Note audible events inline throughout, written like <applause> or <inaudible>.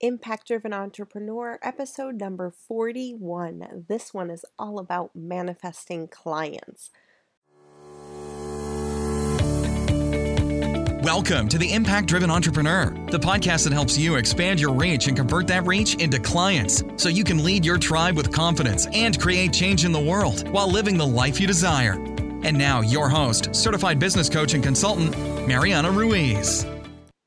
Impact Driven Entrepreneur, episode number 41. This one is all about manifesting clients. Welcome to the Impact Driven Entrepreneur, the podcast that helps you expand your reach and convert that reach into clients so you can lead your tribe with confidence and create change in the world while living the life you desire. And now, your host, certified business coach and consultant, Mariana Ruiz.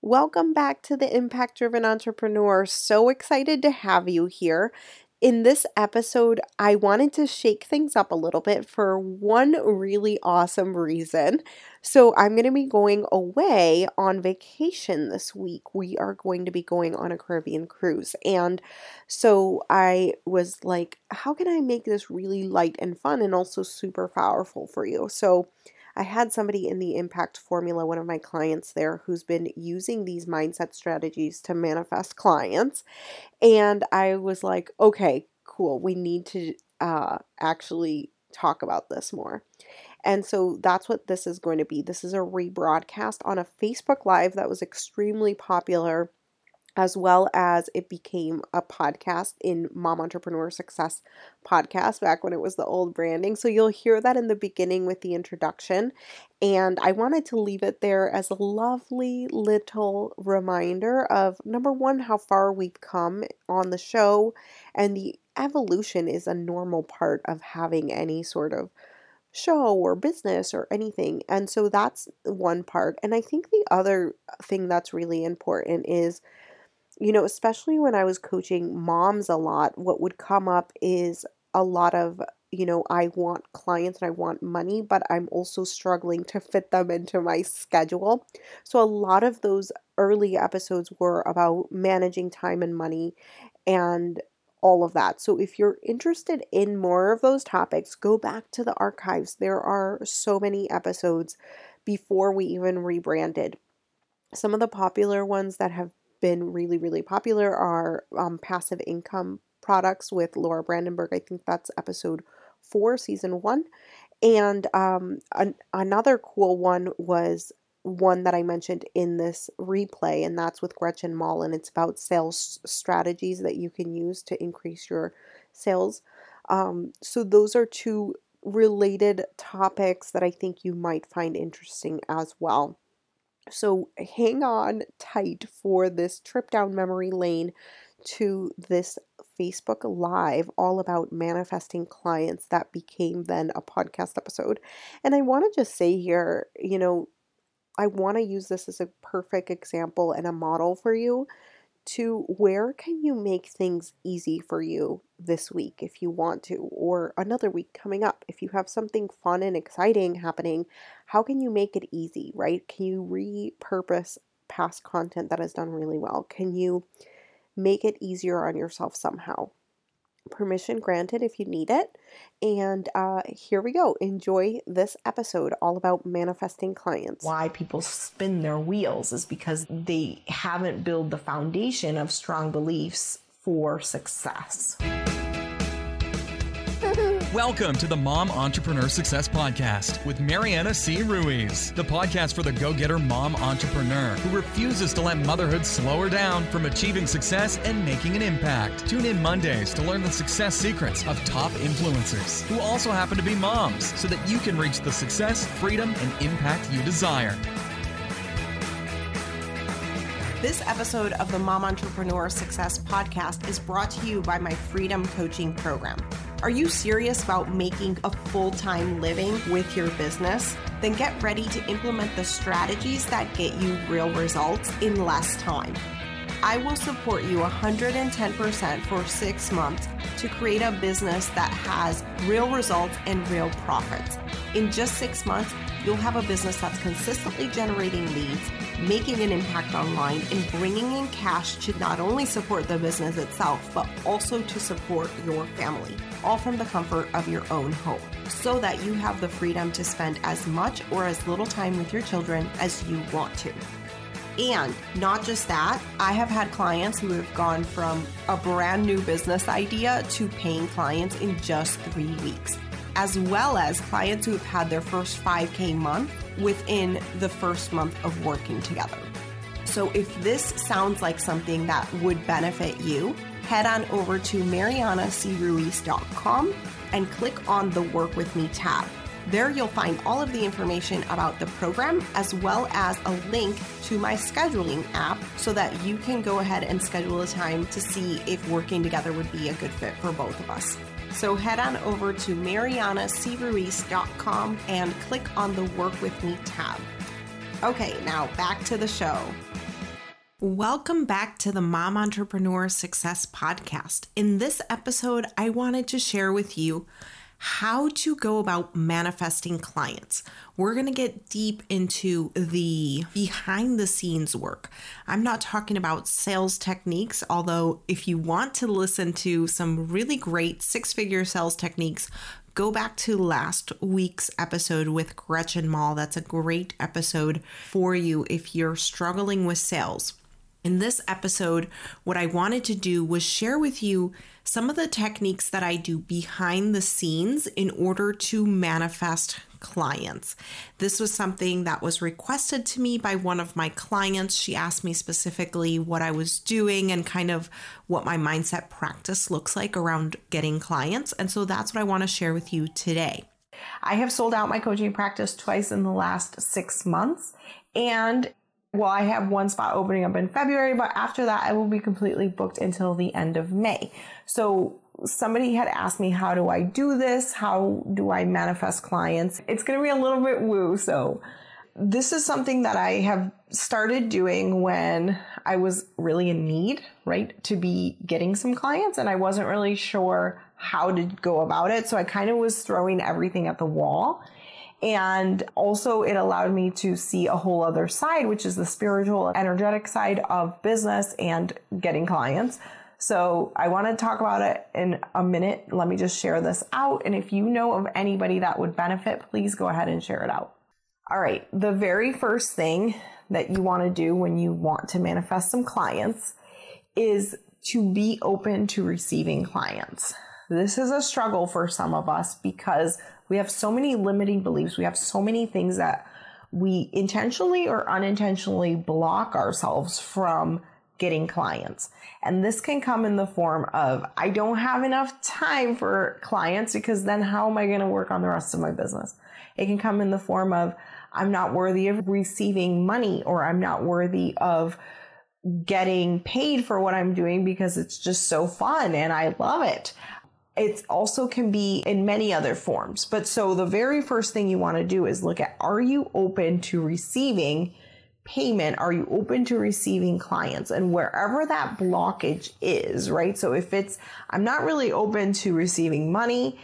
Welcome back to the Impact Driven Entrepreneur. So excited to have you here. In this episode, I wanted to shake things up a little bit for one really awesome reason. So, I'm going to be going away on vacation this week. We are going to be going on a Caribbean cruise. And so, I was like, how can I make this really light and fun and also super powerful for you? So, I had somebody in the impact formula, one of my clients there, who's been using these mindset strategies to manifest clients. And I was like, okay, cool. We need to uh, actually talk about this more. And so that's what this is going to be. This is a rebroadcast on a Facebook Live that was extremely popular as well as it became a podcast in Mom Entrepreneur Success podcast back when it was the old branding. So you'll hear that in the beginning with the introduction. And I wanted to leave it there as a lovely little reminder of number one, how far we've come on the show. And the evolution is a normal part of having any sort of show or business or anything. And so that's one part. And I think the other thing that's really important is you know, especially when I was coaching moms a lot, what would come up is a lot of, you know, I want clients and I want money, but I'm also struggling to fit them into my schedule. So a lot of those early episodes were about managing time and money and all of that. So if you're interested in more of those topics, go back to the archives. There are so many episodes before we even rebranded. Some of the popular ones that have been really, really popular are um, passive income products with Laura Brandenburg. I think that's episode four, season one. And um, an- another cool one was one that I mentioned in this replay, and that's with Gretchen Mol, and it's about sales strategies that you can use to increase your sales. Um, so, those are two related topics that I think you might find interesting as well. So hang on tight for this trip down memory lane to this Facebook Live all about manifesting clients that became then a podcast episode. And I want to just say here, you know, I want to use this as a perfect example and a model for you to where can you make things easy for you this week if you want to, or another week coming up. If you have something fun and exciting happening, how can you make it easy, right? Can you repurpose past content that has done really well? Can you make it easier on yourself somehow? Permission granted if you need it. And uh, here we go. Enjoy this episode all about manifesting clients. Why people spin their wheels is because they haven't built the foundation of strong beliefs for success. Welcome to the Mom Entrepreneur Success Podcast with Mariana C. Ruiz, the podcast for the go getter mom entrepreneur who refuses to let motherhood slow her down from achieving success and making an impact. Tune in Mondays to learn the success secrets of top influencers who also happen to be moms so that you can reach the success, freedom, and impact you desire. This episode of the Mom Entrepreneur Success Podcast is brought to you by my Freedom Coaching Program. Are you serious about making a full time living with your business? Then get ready to implement the strategies that get you real results in less time. I will support you 110% for six months to create a business that has real results and real profits. In just six months, you'll have a business that's consistently generating leads, making an impact online, and bringing in cash to not only support the business itself, but also to support your family, all from the comfort of your own home, so that you have the freedom to spend as much or as little time with your children as you want to. And not just that, I have had clients who have gone from a brand new business idea to paying clients in just three weeks as well as clients who have had their first 5K month within the first month of working together. So if this sounds like something that would benefit you, head on over to marianacruiz.com and click on the Work With Me tab. There you'll find all of the information about the program as well as a link to my scheduling app so that you can go ahead and schedule a time to see if working together would be a good fit for both of us. So head on over to marianacruiz.com and click on the Work With Me tab. Okay, now back to the show. Welcome back to the Mom Entrepreneur Success Podcast. In this episode, I wanted to share with you how to go about manifesting clients. We're going to get deep into the behind the scenes work. I'm not talking about sales techniques, although, if you want to listen to some really great six figure sales techniques, go back to last week's episode with Gretchen Mall. That's a great episode for you if you're struggling with sales. In this episode, what I wanted to do was share with you some of the techniques that I do behind the scenes in order to manifest clients. This was something that was requested to me by one of my clients. She asked me specifically what I was doing and kind of what my mindset practice looks like around getting clients. And so that's what I want to share with you today. I have sold out my coaching practice twice in the last six months. And well, I have one spot opening up in February, but after that, I will be completely booked until the end of May. So somebody had asked me, how do I do this? How do I manifest clients? It's going to be a little bit woo. So this is something that I have started doing when I was really in need, right? To be getting some clients and I wasn't really sure how to go about it. So I kind of was throwing everything at the wall and also it allowed me to see a whole other side, which is the spiritual, energetic side of business and getting clients. So I want to talk about it in a minute. Let me just share this out. And if you know of anybody that would benefit, please go ahead and share it out. All right. The very first thing that you want to do when you want to manifest some clients is to be open to receiving clients. This is a struggle for some of us because we have so many limiting beliefs. We have so many things that we intentionally or unintentionally block ourselves from getting clients. And this can come in the form of, I don't have enough time for clients because then how am I going to work on the rest of my business? It can come in the form of, I'm not worthy of receiving money or I'm not worthy of getting paid for what I'm doing because it's just so fun and I love it. It also can be in many other forms. But so the very first thing you want to do is look at are you open to receiving payment? Are you open to receiving clients? And wherever that blockage is, right? So if it's, I'm not really open to receiving money.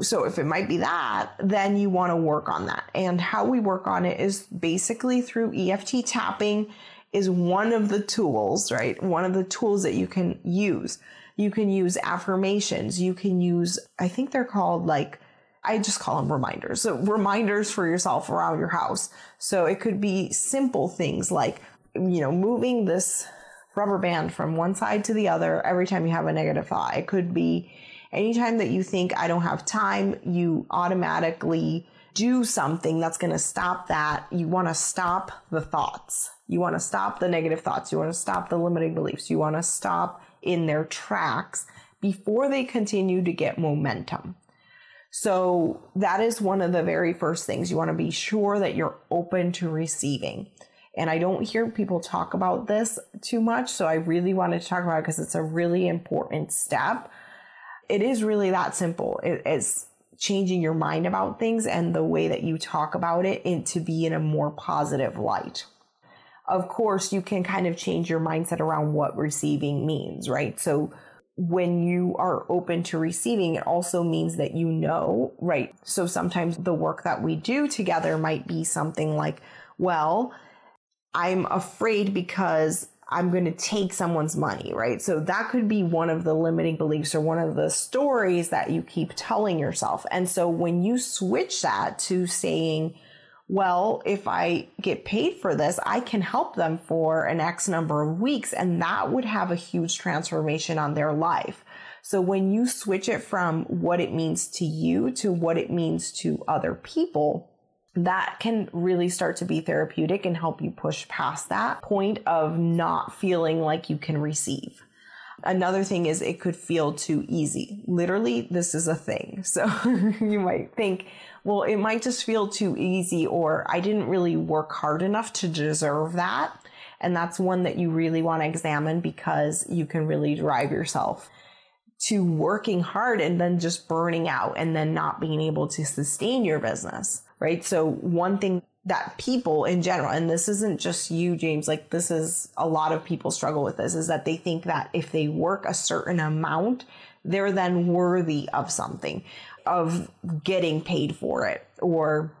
So if it might be that, then you want to work on that. And how we work on it is basically through EFT tapping is one of the tools, right? One of the tools that you can use. You can use affirmations. You can use, I think they're called like, I just call them reminders. So reminders for yourself around your house. So it could be simple things like, you know, moving this rubber band from one side to the other every time you have a negative thought. It could be anytime that you think I don't have time, you automatically do something that's going to stop that. You want to stop the thoughts. You want to stop the negative thoughts. You want to stop the limiting beliefs. You want to stop in their tracks before they continue to get momentum. So that is one of the very first things you want to be sure that you're open to receiving. And I don't hear people talk about this too much. So I really wanted to talk about it because it's a really important step. It is really that simple. It is changing your mind about things and the way that you talk about it and to be in a more positive light of course, you can kind of change your mindset around what receiving means, right? So when you are open to receiving, it also means that you know, right? So sometimes the work that we do together might be something like, well, I'm afraid because I'm going to take someone's money, right? So that could be one of the limiting beliefs or one of the stories that you keep telling yourself. And so when you switch that to saying, well, if I get paid for this, I can help them for an X number of weeks, and that would have a huge transformation on their life. So when you switch it from what it means to you to what it means to other people, that can really start to be therapeutic and help you push past that point of not feeling like you can receive. Another thing is it could feel too easy. Literally, this is a thing. <laughs> So you might think, well, it might just feel too easy, or I didn't really work hard enough to deserve that. And that's one that you really want to examine because you can really drive yourself to working hard and then just burning out and then not being able to sustain your business, right? So one thing that people in general, and this isn't just you, James, like this is a lot of people struggle with this, is that they think that if they work a certain amount, they're then worthy of something, of getting paid for it, or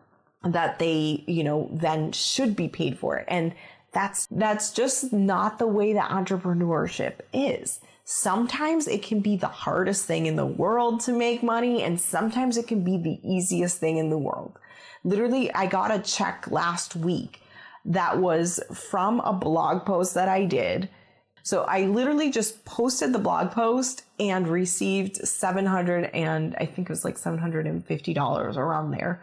that they, you know, then should be paid for it. And that's, that's just not the way that entrepreneurship is. Sometimes it can be the hardest thing in the world to make money, and sometimes it can be the easiest thing in the world. Literally, I got a check last week that was from a blog post that I did. So I literally just posted the blog post and received 700 and I think it was like $750 around there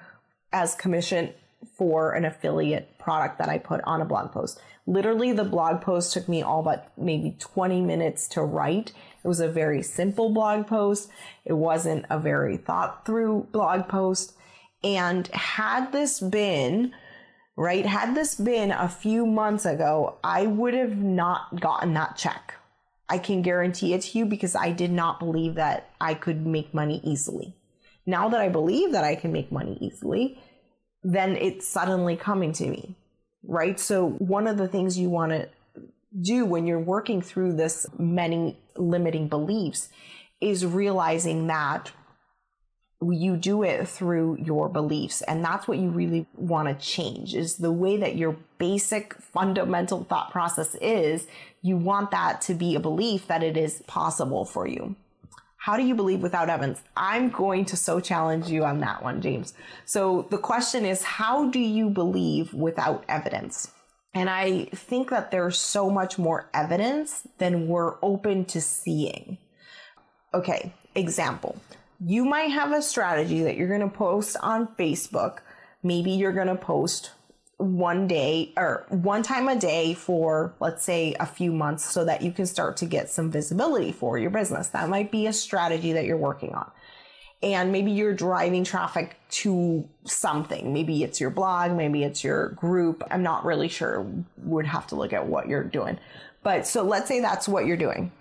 as commission for an affiliate product that I put on a blog post. Literally, the blog post took me all but maybe 20 minutes to write. It was a very simple blog post. It wasn't a very thought through blog post. And had this been, right, had this been a few months ago, I would have not gotten that check. I can guarantee it to you because I did not believe that I could make money easily. Now that I believe that I can make money easily, then it's suddenly coming to me, right? So, one of the things you want to do when you're working through this many limiting beliefs is realizing that you do it through your beliefs and that's what you really want to change is the way that your basic fundamental thought process is you want that to be a belief that it is possible for you how do you believe without evidence i'm going to so challenge you on that one james. So the question is how do you believe without evidence? And i think that there's so much more evidence than we're open to seeing. Okay example. You might have a strategy that you're going to post on Facebook. Maybe you're going to post one day or one time a day for, let's say, a few months so that you can start to get some visibility for your business. That might be a strategy that you're working on. And maybe you're driving traffic to something. Maybe it's your blog, maybe it's your group. I'm not really sure. Would have to look at what you're doing. But so let's say that's what you're doing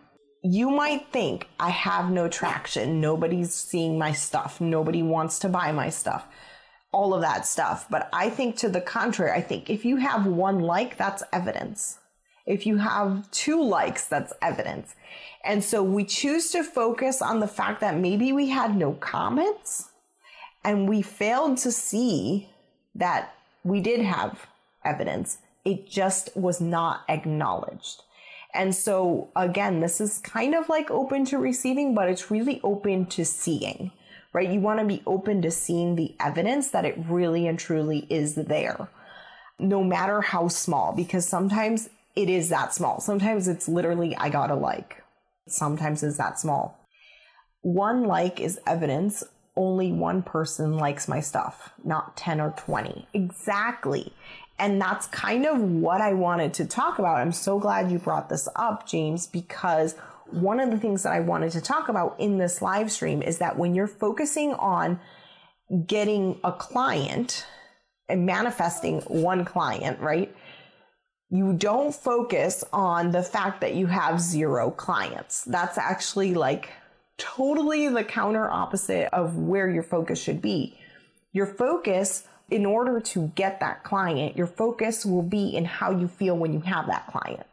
you might think I have no traction. Nobody's seeing my stuff. Nobody wants to buy my stuff. All of that stuff. But I think to the contrary, I think if you have one like, that's evidence. If you have two likes, that's evidence. And so we choose to focus on the fact that maybe we had no comments and we failed to see that we did have evidence. It just was not acknowledged. And so again, this is kind of like open to receiving, but it's really open to seeing, right? You want to be open to seeing the evidence that it really and truly is there, no matter how small, because sometimes it is that small. Sometimes it's literally, I got a like. Sometimes it's that small. One like is evidence only one person likes my stuff, not 10 or 20. Exactly. And that's kind of what I wanted to talk about. I'm so glad you brought this up, James, because one of the things that I wanted to talk about in this live stream is that when you're focusing on getting a client and manifesting one client, right? You don't focus on the fact that you have zero clients. That's actually like totally the counter opposite of where your focus should be. Your focus in order to get that client, your focus will be in how you feel when you have that client.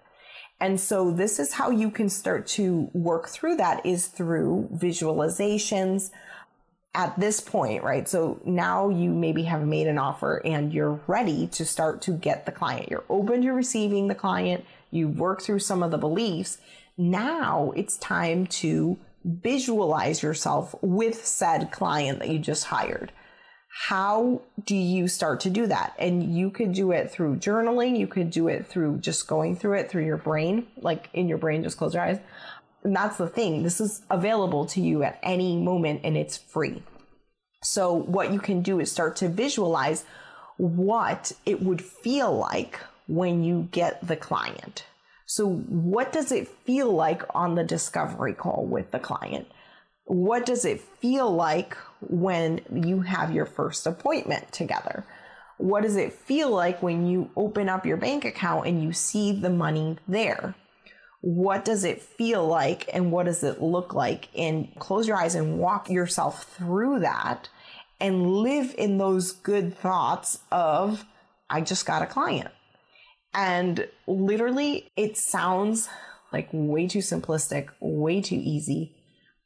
And so this is how you can start to work through that is through visualizations at this point, right? So now you maybe have made an offer and you're ready to start to get the client. You're open to receiving the client. You've worked through some of the beliefs. Now it's time to visualize yourself with said client that you just hired how do you start to do that? And you could do it through journaling. You could do it through just going through it through your brain, like in your brain, just close your eyes. And that's the thing. This is available to you at any moment and it's free. So what you can do is start to visualize what it would feel like when you get the client. So, what does it feel like on the discovery call with the client? What does it feel like when you have your first appointment together? What does it feel like when you open up your bank account and you see the money there? What does it feel like and what does it look like? And close your eyes and walk yourself through that and live in those good thoughts of, I just got a client. And literally, it sounds like way too simplistic, way too easy,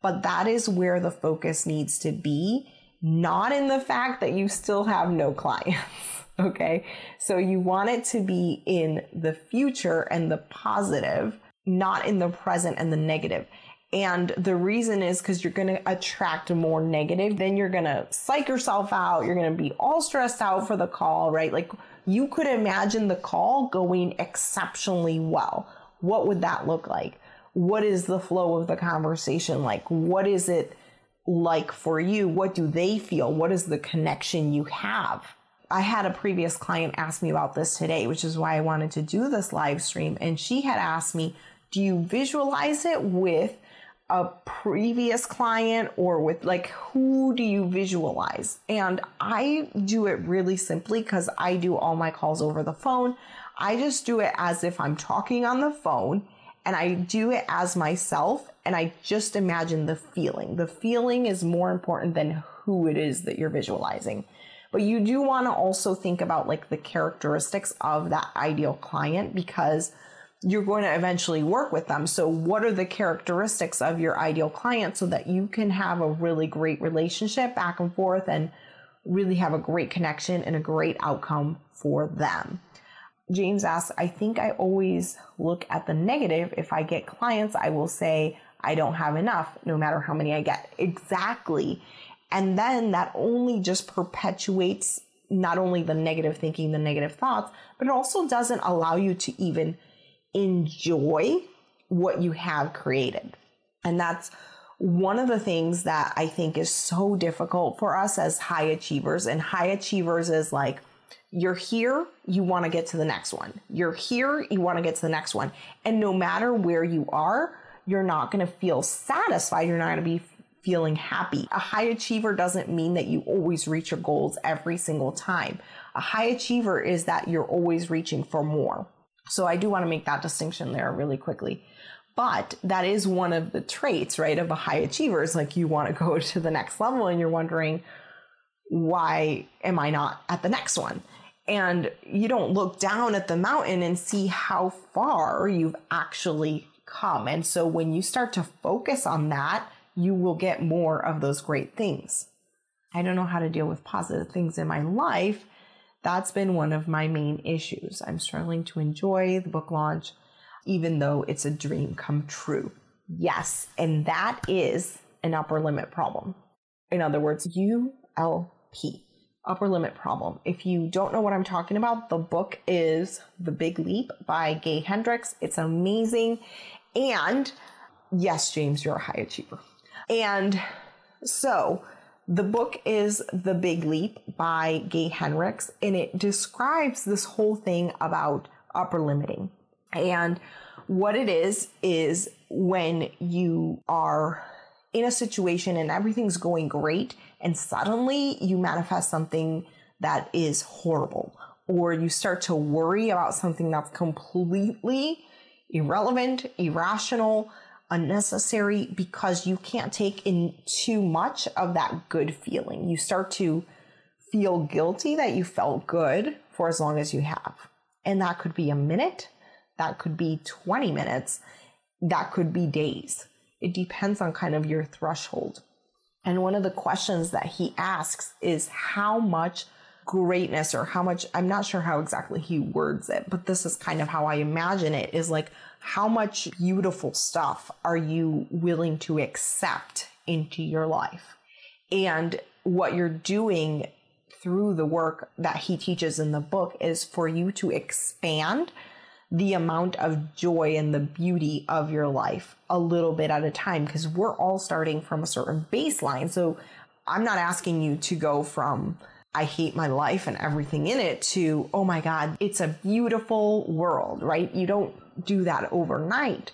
but that is where the focus needs to be, not in the fact that you still have no clients. <laughs> okay. So you want it to be in the future and the positive, not in the present and the negative. And the reason is because you're going to attract more negative. Then you're going to psych yourself out. You're going to be all stressed out for the call, right? Like you could imagine the call going exceptionally well. What would that look like? What is the flow of the conversation like? What is it like for you? What do they feel? What is the connection you have? I had a previous client ask me about this today, which is why I wanted to do this live stream. And she had asked me, Do you visualize it with a previous client or with like who do you visualize? And I do it really simply because I do all my calls over the phone. I just do it as if I'm talking on the phone and I do it as myself and I just imagine the feeling. The feeling is more important than who it is that you're visualizing. But you do want to also think about like the characteristics of that ideal client because you're going to eventually work with them. So, what are the characteristics of your ideal client so that you can have a really great relationship back and forth and really have a great connection and a great outcome for them? James asks, I think I always look at the negative. If I get clients, I will say, I don't have enough, no matter how many I get. Exactly. And then that only just perpetuates not only the negative thinking, the negative thoughts, but it also doesn't allow you to even enjoy what you have created. And that's one of the things that I think is so difficult for us as high achievers. And high achievers is like, you're here, you want to get to the next one. You're here, you want to get to the next one. And no matter where you are, you're not going to feel satisfied. You're not going to be feeling happy. A high achiever doesn't mean that you always reach your goals every single time. A high achiever is that you're always reaching for more. So I do want to make that distinction there really quickly. But that is one of the traits, right, of a high achiever is like you want to go <laughs> to the next level and you're wondering, why am I not at the next one? And you don't look down at the mountain and see how far you've actually come. And so when you start to focus on that, you will get more of those great things. I don't know how to deal with positive things in my life that's been one of my main issues. I'm struggling to enjoy the book launch, even though it's a dream come true. Yes, and that is an upper limit problem. In other words, ULP, upper limit problem. If you don't know what I'm talking about, the book is The Big Leap by Gay Hendricks. It's amazing. And yes, James, you're a high achiever. And so the book is The Big Leap by Gay Hendricks, and it describes this whole thing about upper limiting. And what it is, is when you are in a situation and everything's going great, and suddenly you manifest something that is horrible, or you start to worry about something that's completely irrelevant, irrational, unnecessary because you can't take in too much of that good feeling. You start to feel guilty that you felt good for as long as you have. And that could be a minute, that could be 20 minutes, that could be days. It depends on kind of your threshold. And one of the questions that he asks is how much greatness or how much, I'm not sure how exactly he words it, but this is kind of how I imagine it is like, how much beautiful stuff are you willing to accept into your life? And what you're doing through the work that he teaches in the book is for you to expand the amount of joy and the beauty of your life a little bit at a time because we're all starting from a certain baseline. So I'm not asking you to go from I hate my life and everything in it to, oh my God, it's a beautiful world, right? You don't do that overnight.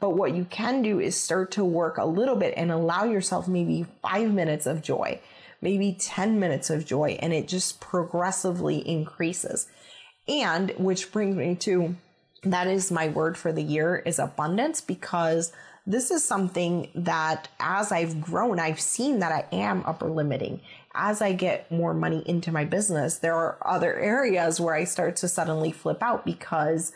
But what you can do is start to work a little bit and allow yourself maybe five minutes of joy, maybe 10 minutes of joy, and it just progressively increases. And which brings me to that is my word for the year is abundance because this is something that as I've grown, I've seen that I am upper limiting. As I get more money into my business, there are other areas where I start to suddenly flip out because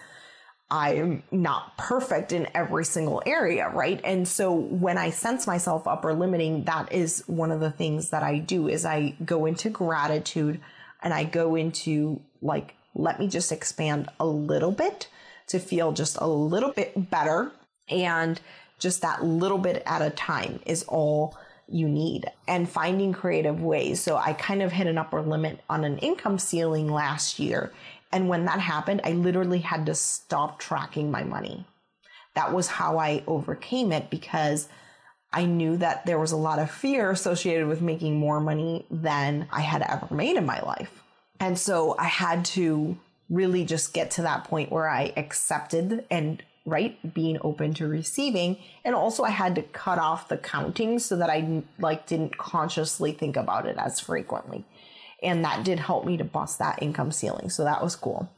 I'm not perfect in every single area, right? And so when I sense myself upper limiting, that is one of the things that I do is I go into gratitude and I go into like let me just expand a little bit to feel just a little bit better. And just that little bit at a time is all you need and finding creative ways. So I kind of hit an upper limit on an income ceiling last year. And when that happened, I literally had to stop tracking my money. That was how I overcame it because I knew that there was a lot of fear associated with making more money than I had ever made in my life. And so I had to really just get to that point where I accepted and right being open to receiving and also I had to cut off the counting so that I like didn't consciously think about it as frequently. And that did help me to bust that income ceiling. So that was cool.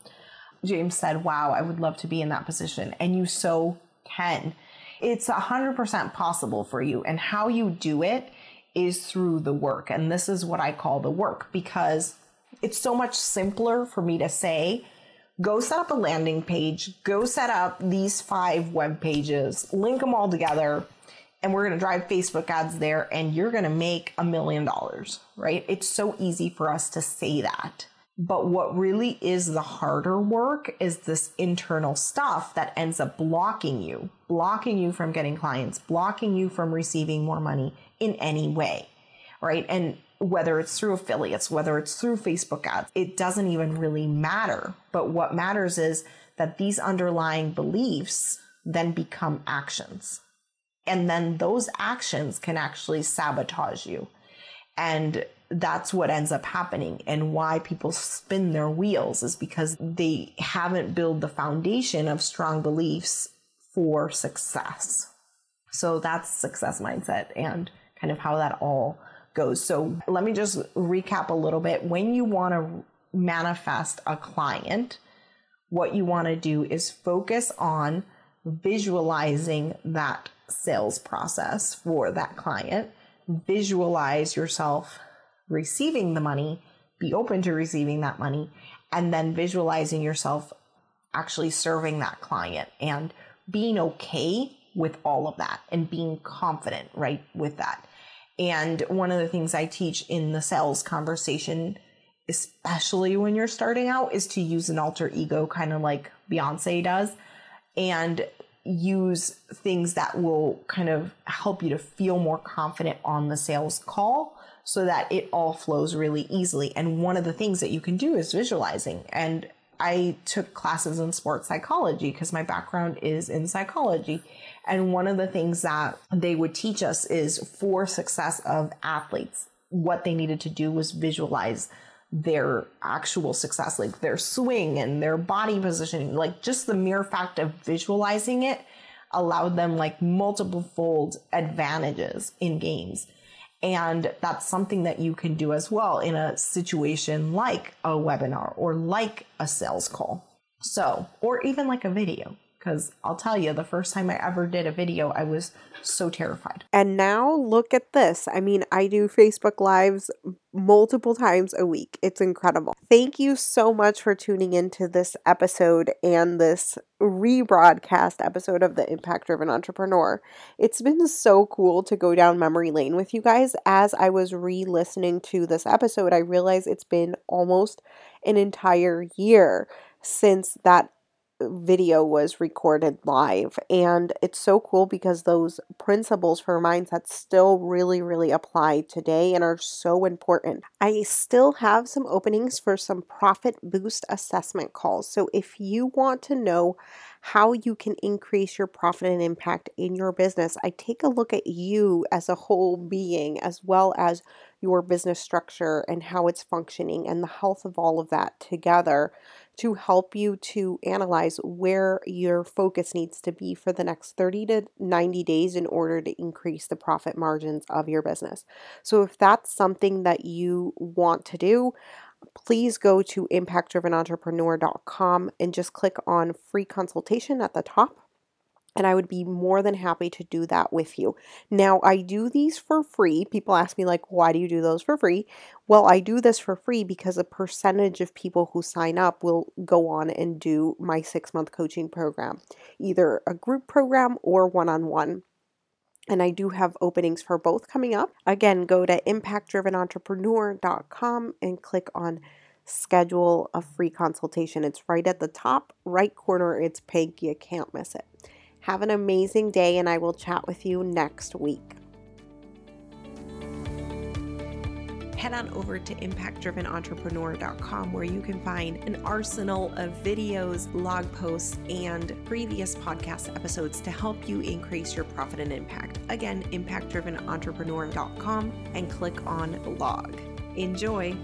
James said, "Wow, I would love to be in that position." And you so can. It's 100% possible for you and how you do it is through the work. And this is what I call the work because it's so much simpler for me to say, go set up a landing page, go set up these five web pages, link them all together, and we're going to drive Facebook ads there, and you're going to make a million dollars, right? It's so easy for us to say that. But what really is the harder work is this internal stuff that ends up blocking you, blocking you from getting clients, blocking you from receiving more money in any way, right? And whether it's through affiliates, whether it's through Facebook ads, it doesn't even really matter. But what matters is that these underlying beliefs then become actions. And then those actions can actually sabotage you. And that's what ends up happening and why people spin their wheels is because they haven't built the foundation of strong beliefs for success. So that's success mindset and kind of how that all goes. So let me just recap a little bit. When you want to manifest a client, what you want to do is focus on visualizing that sales process for that client. Visualize yourself receiving the money, be open to receiving that money, and then visualizing yourself actually serving that client and being okay with all of that and being confident, right, with that. And one of the things I teach in the sales conversation, especially when you're starting out, is to use an alter ego, kind of like Beyonce does, and use things that will kind of help you to feel more confident on the sales call so that it all flows really easily. And one of the things that you can do is visualizing. And I took classes in sports psychology because my background is in psychology. And one of the things that they would teach us is for success of athletes, what they needed to do was visualize their actual success, like their swing and their body positioning, like just the mere fact of visualizing it allowed them like multiple fold advantages in games. And that's something that you can do as well in a situation like a webinar or like a sales call. So, or even like a video. Because I'll tell you, the first time I ever did a video, I was so terrified. And now look at this. I mean, I do Facebook Lives multiple times a week. It's incredible. Thank you so much for tuning into this episode and this rebroadcast episode of the Impact Driven Entrepreneur. It's been so cool to go down memory lane with you guys. As I was re listening to this episode, I realized it's been almost an entire year since that video was recorded live. And it's so cool because those principles for mindset still really, really apply today and are so important. I still have some openings for some profit boost assessment calls. So if you want to know how you can increase your profit and impact in your business, I take a look at you as a whole being as well as your business structure and how it's functioning and the health of all of that together to help you to analyze where your focus needs to be for the next 30 to 90 days in order to increase the profit margins of your business. So, if that's something that you want to do, please go to impactdrivenentrepreneur.com and just click on free consultation at the top and I would be more than happy to do that with you. Now, I do these for free. People ask me, like, why do you do those for free? Well, I do this for free because a percentage of people who sign up will go on and do my six month coaching program, either a group program or one on one. And I do have openings for both coming up. Again, go to impactdrivenentrepreneur.com and click on schedule a free consultation. It's right at the top right corner. It's pink. You can't miss it. Have an amazing day, and I will chat with you next week. Head on over to impactdrivenentrepreneur.com where you can find an arsenal of videos, log posts, and previous podcast episodes to help you increase your profit and impact. Again, impactdrivenentrepreneur.com and click on log. Enjoy.